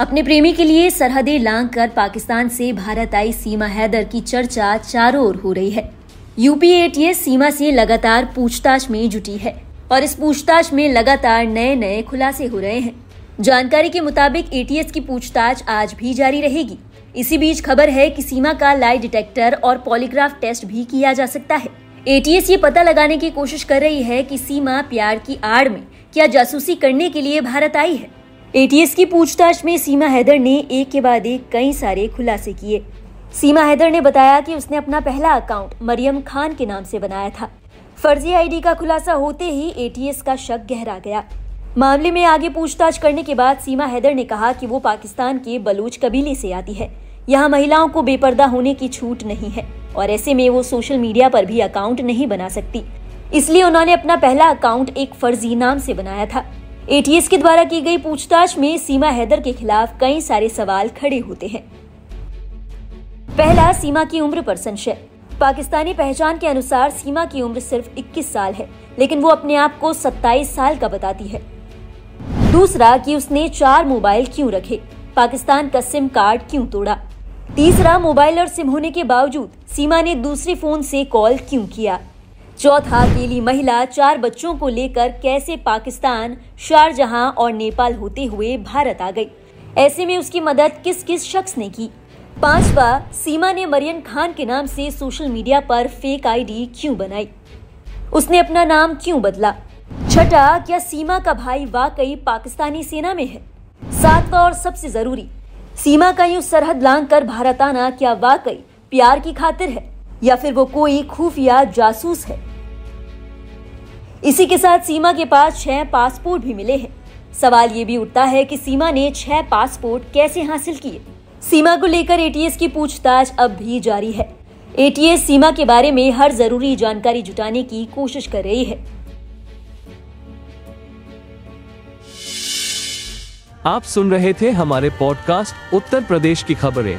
अपने प्रेमी के लिए सरहदें लांग कर पाकिस्तान से भारत आई सीमा हैदर की चर्चा चारों ओर हो रही है। यूपी एटीएस सीमा से लगातार पूछताछ में जुटी है और इस पूछताछ में लगातार नए नए खुलासे हो रहे हैं। जानकारी के मुताबिक एटीएस की पूछताछ आज भी जारी रहेगी। इसी बीच खबर है कि सीमा का लाई डिटेक्टर और पॉलीग्राफ टेस्ट भी किया जा सकता है। एटीएस ये पता लगाने की कोशिश कर रही है कि सीमा प्यार की आड़ में क्या जासूसी करने के लिए भारत आई है। एटीएस की पूछताछ में सीमा हैदर ने एक के बाद एक कई सारे खुलासे किए। सीमा हैदर ने बताया कि उसने अपना पहला अकाउंट मरियम खान के नाम से बनाया था। फर्जी आईडी का खुलासा होते ही एटीएस का शक गहरा गया। मामले में आगे पूछताछ करने के बाद सीमा हैदर ने कहा कि वो पाकिस्तान के बलूच कबीले से आती है। यहाँ महिलाओं को बेपर्दा होने की छूट नहीं है और ऐसे में वो सोशल मीडिया पर भी अकाउंट नहीं बना सकती। इसलिए उन्होंने अपना पहला अकाउंट एक फर्जी नाम से बनाया था। एटीएस के द्वारा की गई पूछताछ में सीमा हैदर के खिलाफ कई सारे सवाल खड़े होते हैं। पहला, सीमा की उम्र पर संशय। पाकिस्तानी पहचान के अनुसार सीमा की उम्र सिर्फ़ 21 साल है, लेकिन वो अपने आप को 27 साल का बताती है। दूसरा, कि उसने चार मोबाइल क्यों रखे? पाकिस्तान का सिम कार्ड क्यों तोड़ा? तीसरा, मोबाइल और सिम होने के बावजूद सीमा ने दूसरे फ़ोन से कॉल क्यों किया? चौथा अकेली महिला चार बच्चों को लेकर कैसे पाकिस्तान, शारजहां और नेपाल होते हुए भारत आ गई। ऐसे में उसकी मदद किस किस शख्स ने की? पांचवा, सीमा ने मरियन खान के नाम से सोशल मीडिया पर फेक आईडी क्यों बनाई? उसने अपना नाम क्यों बदला? छठा, क्या सीमा का भाई वाकई पाकिस्तानी सेना में है? सातवा और सबसे ज़रूरी, सीमा का यूँ सरहद लांग कर भारत आना क्या वाकई प्यार की खातिर है? या फिर वो कोई खुफिया जासूस है? इसी के साथ सीमा के पास छह पासपोर्ट भी मिले हैं। सवाल ये भी उठता है कि सीमा ने छह पासपोर्ट कैसे हासिल किए? सीमा को लेकर एटीएस की पूछताछ अब भी जारी है। एटीएस सीमा के बारे में हर ज़रूरी जानकारी जुटाने की कोशिश कर रही है। आप सुन रहे थे हमारे पॉडकास्ट उत्तर प्रदेश की खबरें।